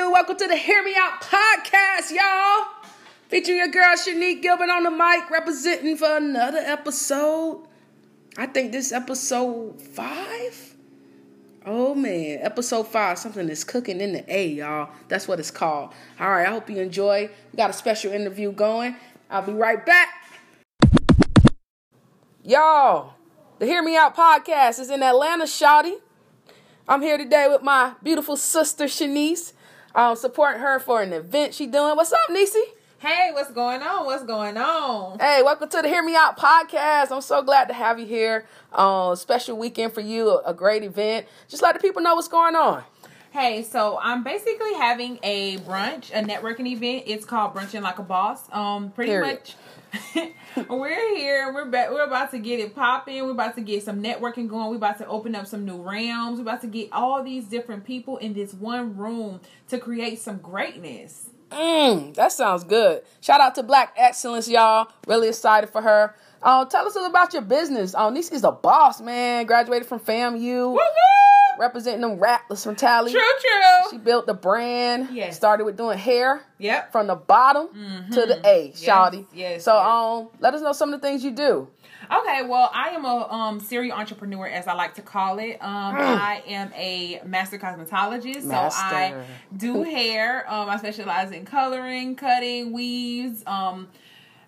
do? Welcome to the Hear Me Out podcast, y'all. Featuring your girl Shanique Gilbert on the mic, representing for another episode. I think this episode five. Oh man, episode five. Something is cooking in the A, y'all. That's what it's called. All right, I hope you enjoy. We got a special interview going. I'll be right back. Y'all, the Hear Me Out podcast is in Atlanta, Shawty. I'm here today with my beautiful sister Shaniece. Um, supporting her for an event she doing. What's up, Nisi? Hey, what's going on? What's going on? Hey, welcome to the Hear Me Out podcast. I'm so glad to have you here. Um, special weekend for you, a great event. Just let the people know what's going on. Hey, so I'm basically having a brunch, a networking event. It's called Brunching Like a Boss. Um, pretty Period. much. we're here. We're ba- we're about to get it popping. We're about to get some networking going. We're about to open up some new realms. We're about to get all these different people in this one room to create some greatness. Mm, that sounds good. Shout out to Black Excellence, y'all. Really excited for her. Uh, tell us a little about your business. Um, Nisi's a boss, man. Graduated from FAMU. Woo woo! Representing them rappers from Tally. True, true. She built the brand. Yes. Started with doing hair. Yep. From the bottom to the A, Yes, Shawty. yes, So yes. um, let us know some of the things you do. Okay, well, I am a um serial entrepreneur, as I like to call it. Um, I am a master cosmetologist, so I do hair. Um, I specialize in coloring, cutting, weaves. Um,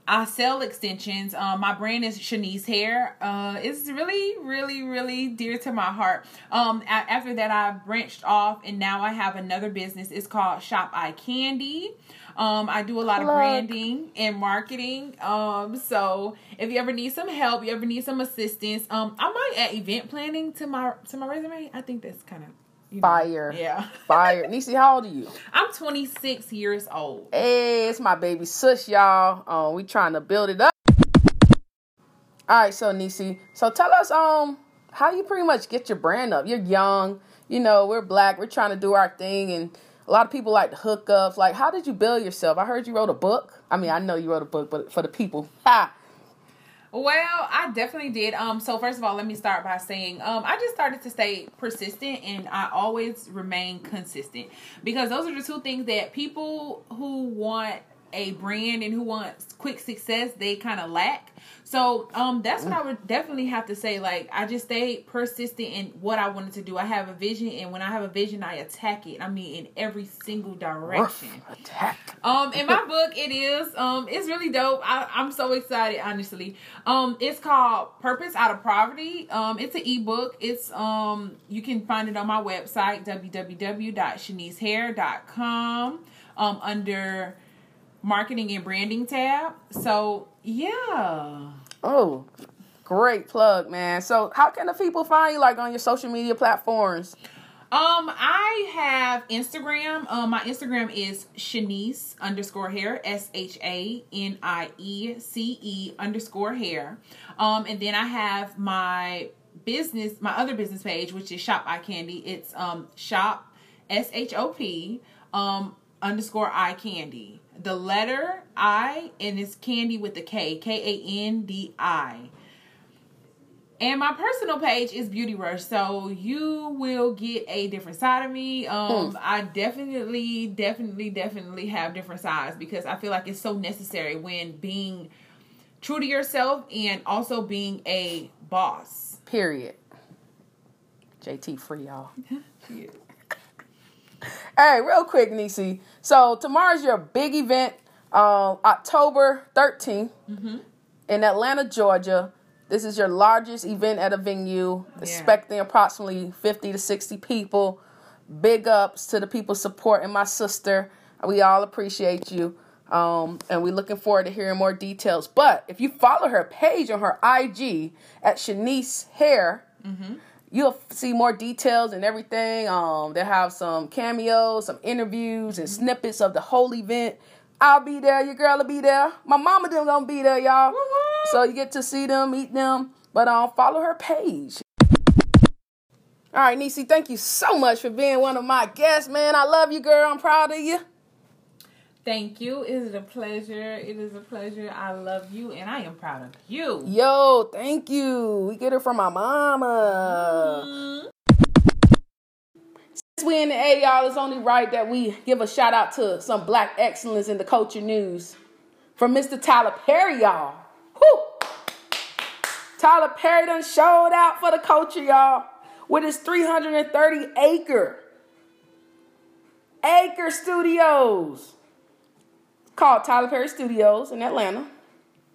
I sell extensions. Um, my brand is Shaniece Hair. Uh, it's really, really, really dear to my heart. Um, a- after that, I branched off, and now I have another business. It's called Shop Eye Candy. Um, I do a lot of branding and marketing. Um, so if you ever need some help, you ever need some assistance, um, I might add event planning to my to my resume. I think that's kind of you know, Fire. Yeah, Fire. Nisi, how old are you? I'm 26 years old. Hey, it's my baby sis, y'all. Um, we trying to build it up. All right, so Nisi, so tell us um how you pretty much get your brand up. You're young, you know, we're black, we're trying to do our thing, and a lot of people like hookups. Like, how did you build yourself? I heard you wrote a book. I mean, I know you wrote a book, but for the people, ha. Well, I definitely did. Um, so first of all, let me start by saying, um, I just started to stay persistent and I always remain consistent because those are the two things that people who want a brand and who wants quick success they kind of lack. So um, that's what I would definitely have to say. Like I just stayed persistent in what I wanted to do. I have a vision, and when I have a vision, I attack it. I mean, in every single direction. Attack. Um, in my book, it is. Um, it's really dope. I, I'm so excited, honestly. Um, it's called Purpose Out of Poverty. Um, it's an ebook. It's um, you can find it on my website www.shanicehair.com. Um, under marketing and branding tab. So yeah. Oh, great plug, man. So, how can the people find you, like on your social media platforms? Um, I have Instagram. Um, my Instagram is Shaniece underscore hair, S H A N I E C E underscore hair. Um, and then I have my business, my other business page, which is Shop Eye Candy. It's um shop S H O P um underscore eye candy. The letter I and it's candy with the K, K A N D I. And my personal page is Beauty Rush, so you will get a different side of me. Um, I definitely, definitely, definitely have different sides because I feel like it's so necessary when being true to yourself and also being a boss. Period. JT free, y'all. Hey, real quick, Nisi. So tomorrow's your big event, um, October 13th in Atlanta, Georgia. This is your largest event at a venue, expecting approximately 50 to 60 people. Big ups to the people supporting my sister. We all appreciate you. Um, and we're looking forward to hearing more details. But if you follow her page on her IG at Shaniece Hair, you'll see more details and everything. Um, they'll have some cameos, some interviews, and snippets of the whole event. I'll be there. Your girl will be there. My mama them gonna be there, y'all. So you get to see them, meet them. But um, follow her page. All right, Nisi, thank you so much for being one of my guests, man. I love you, girl. I'm proud of you. Thank you. It is a pleasure. It is a pleasure. I love you and I am proud of you. Yo, thank you. We get it from my mama. Since we in the A, y'all, it's only right that we give a shout out to some black excellence in the culture news from Mr. Tyler Perry, y'all. Whoo! Tyler Perry done showed out for the culture, y'all, with his 330 acre acre studios called Tyler Perry Studios in Atlanta.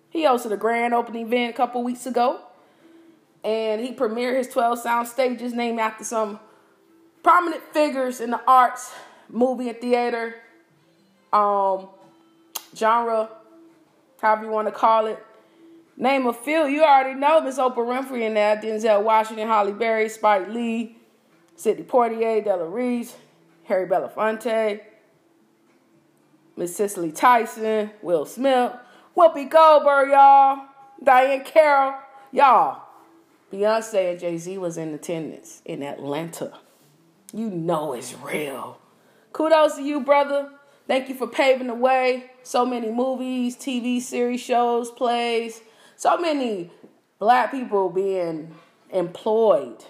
He hosted a grand opening event a couple weeks ago, and he premiered his 12 sound stages named after some prominent figures in the arts, movie and theater, um, genre, however you want to call it. Name a few. You already know Miss Oprah Winfrey in that. Denzel Washington, Halle Berry, Spike Lee, Sidney Poitier, Della Reese, Harry Belafonte, Miss Cicely Tyson, Will Smith, Whoopi Goldberg, y'all, Diahann Carroll, y'all. Beyonce and Jay Z was in attendance in Atlanta. You know it's real. Kudos to you, brother. Thank you for paving the way. So many movies, TV series, shows, plays, so many black people being employed.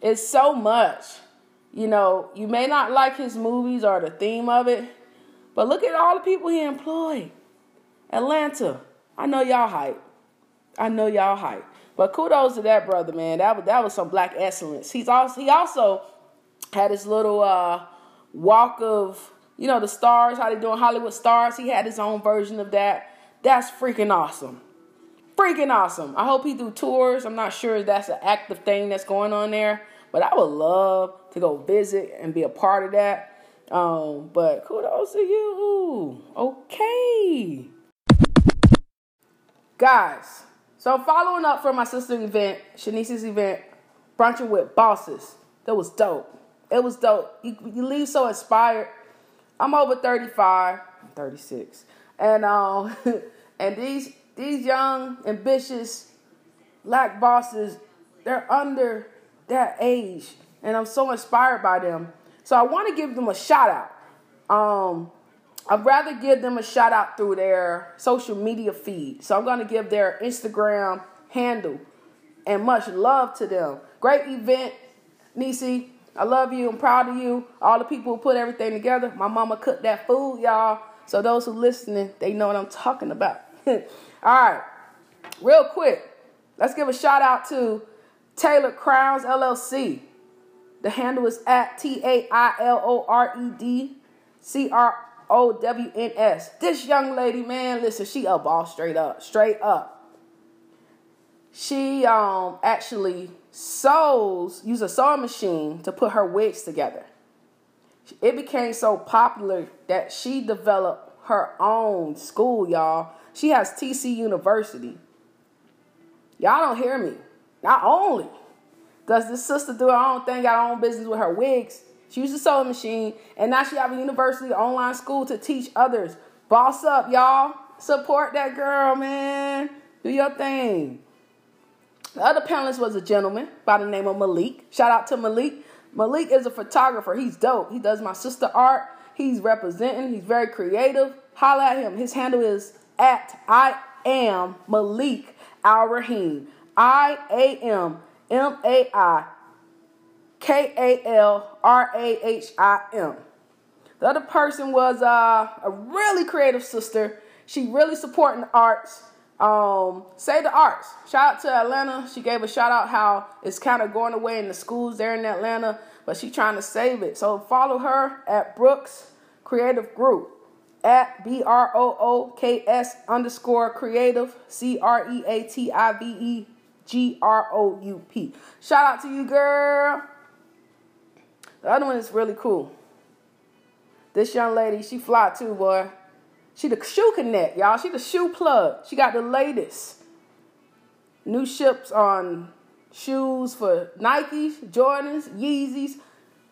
It's so much. You know, you may not like his movies or the theme of it, but look at all the people he employed. Atlanta. I know y'all hype. I know y'all hype. But kudos to that brother, man. That was that was some black excellence. He's also he also had his little uh, walk of you know the stars, how they doing Hollywood stars. He had his own version of that. That's freaking awesome. Freaking awesome. I hope he do tours. I'm not sure if that's an active thing that's going on there, but I would love to go visit and be a part of that. Um, but kudos to you. Okay. Guys, so following up from my sister's event, Shaniece's event, brunching with bosses. That was dope. It was dope. You, you leave so inspired. I'm over 35, 36. And um and these these young, ambitious black bosses, they're under that age. And I'm so inspired by them. So I want to give them a shout out. Um, I'd rather give them a shout out through their social media feed. So I'm going to give their Instagram handle and much love to them. Great event, Nisi. I love you. I'm proud of you. All the people who put everything together. My mama cooked that food, y'all. So those who listening, they know what I'm talking about. All right. Real quick, let's give a shout out to Tailored Crowns LLC. The handle is at T A I L O R E D C R O W N S. This young lady, man, listen, she up all straight up, straight up. She um actually sews, use a sewing machine to put her wigs together. It became so popular that she developed her own school, y'all. She has TC University. Y'all don't hear me. Not only does this sister do her own thing, got her own business with her wigs, she used a sewing machine, and now she have a university online school to teach others. Boss up, y'all. Support that girl, man. Do your thing. The other panelist was a gentleman by the name of Malik. Shout out to Malik. Malik is a photographer. He's dope. He does my sister art. He's representing. He's very creative. Holla at him. His handle is at I am Malik Al Rahim. I A M M A I K A L R A H I M. The other person was uh, a really creative sister. She really supporting the arts. Um, Say the Arts. Shout out to Atlanta. She gave a shout out how it's kind of going away in the schools there in Atlanta, but she trying to save it. So follow her at Brooks Creative Group at B R O O K S underscore creative C R E A T I V E G R O U P. Shout out to you, girl. The other one is really cool. This young lady, she fly too, boy. She the shoe connect, y'all. She the shoe plug. She got the latest new ships on shoes for Nikes, Jordans, Yeezys.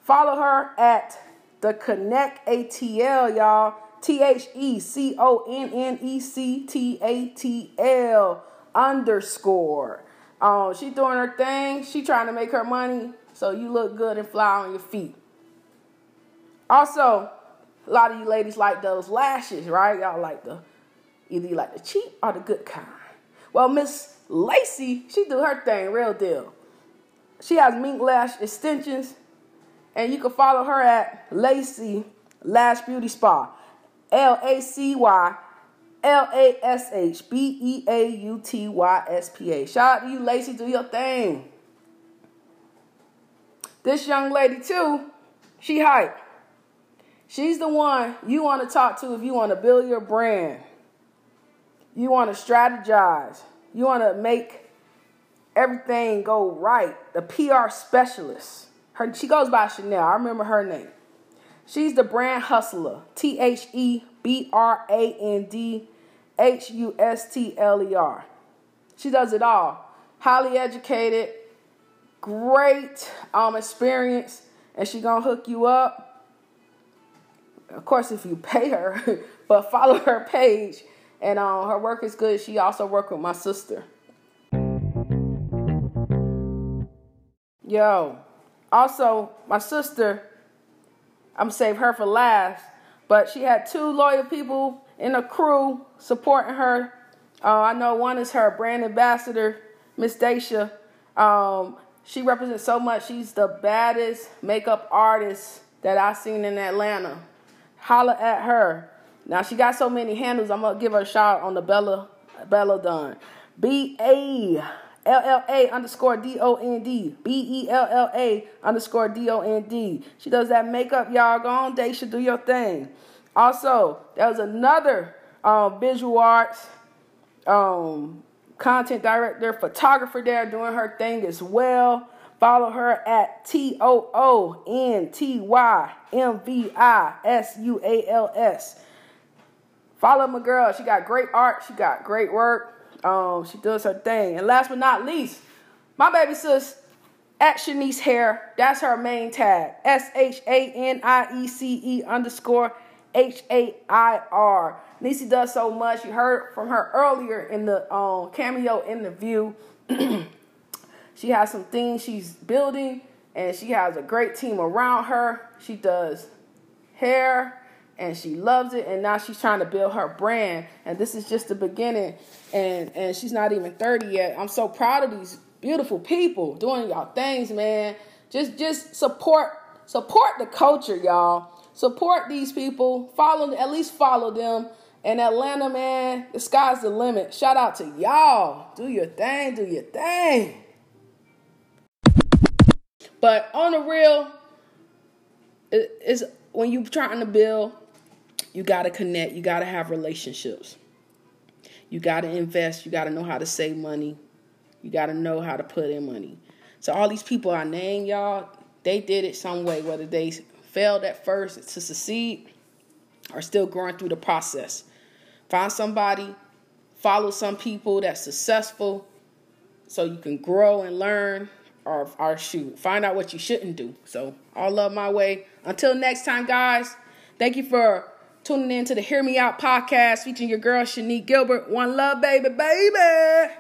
Follow her at the Connect ATL, y'all. T H E C O N N E C T A T L underscore. Um, she doing her thing. She trying to make her money, so you look good and fly on your feet. Also, a lot of you ladies like those lashes, right? Y'all like the either you like the cheap or the good kind. Well, Miss Lacy, she do her thing, real deal. She has mink lash extensions, And you can follow her at Lacy Lash Beauty Spa. L A C Y L A S H B E A U T Y S P A. Shout out to you, Lacy. Do your thing. This young lady, too, she hype. She's the one you want to talk to if you want to build your brand. You want to strategize. You want to make everything go right. The PR specialist. Her, she goes by Chanel. I remember her name. She's the brand hustler. T H E B R A N D H U S T L E R. She does it all. Highly educated, great um, experience, and she gonna hook you up. Of course, if you pay her, but follow her page, and um, her work is good. She also work with my sister. Yo, also my sister. I'm save her for last, but she had two loyal people in a crew supporting her. Uh, I know one is her brand ambassador, Miss Dacia. Um, she represents so much. She's the baddest makeup artist that I've seen in Atlanta. Holla at her. Now she got so many handles. I'm gonna give her a shout on the Bella Bella Dunn. B A L L A underscore D O N D. B E L L A underscore D O N D. She does that makeup, y'all. Go on, should do your thing. Also, there was another um, visual arts um, content director, photographer there doing her thing as well. Follow her at T O O N T Y M V I S U A L S. Follow my girl. She got great art. She got great work. Um, she does her thing. And last but not least, my baby sis at Shaniece Hair. That's her main tag. S H A N I E C E underscore H A I R. Nisi does so much. You heard from her earlier in the um, cameo interview. she has some things she's building, and she has a great team around her. She does hair, and she loves it, and now she's trying to build her brand. And this is just the beginning, and and she's not even thirty yet. I'm so proud of these beautiful people doing y'all things, man. Just just support support the culture, y'all. Support these people. Follow at least follow them. And Atlanta, man, the sky's the limit. Shout out to y'all. Do your thing, do your thing. But on the real, it's when you're trying to build, you gotta connect, you gotta have relationships. You gotta invest, you gotta know how to save money, you gotta know how to put in money. So all these people I name, y'all, they did it some way, whether they failed at first to succeed are still growing through the process. Find somebody, follow some people that's successful so you can grow and learn or, or shoot. Find out what you shouldn't do. So, all love my way. Until next time, guys, thank you for tuning in to the Hear Me Out podcast featuring your girl, Shanique Gilbert. One love, baby, baby.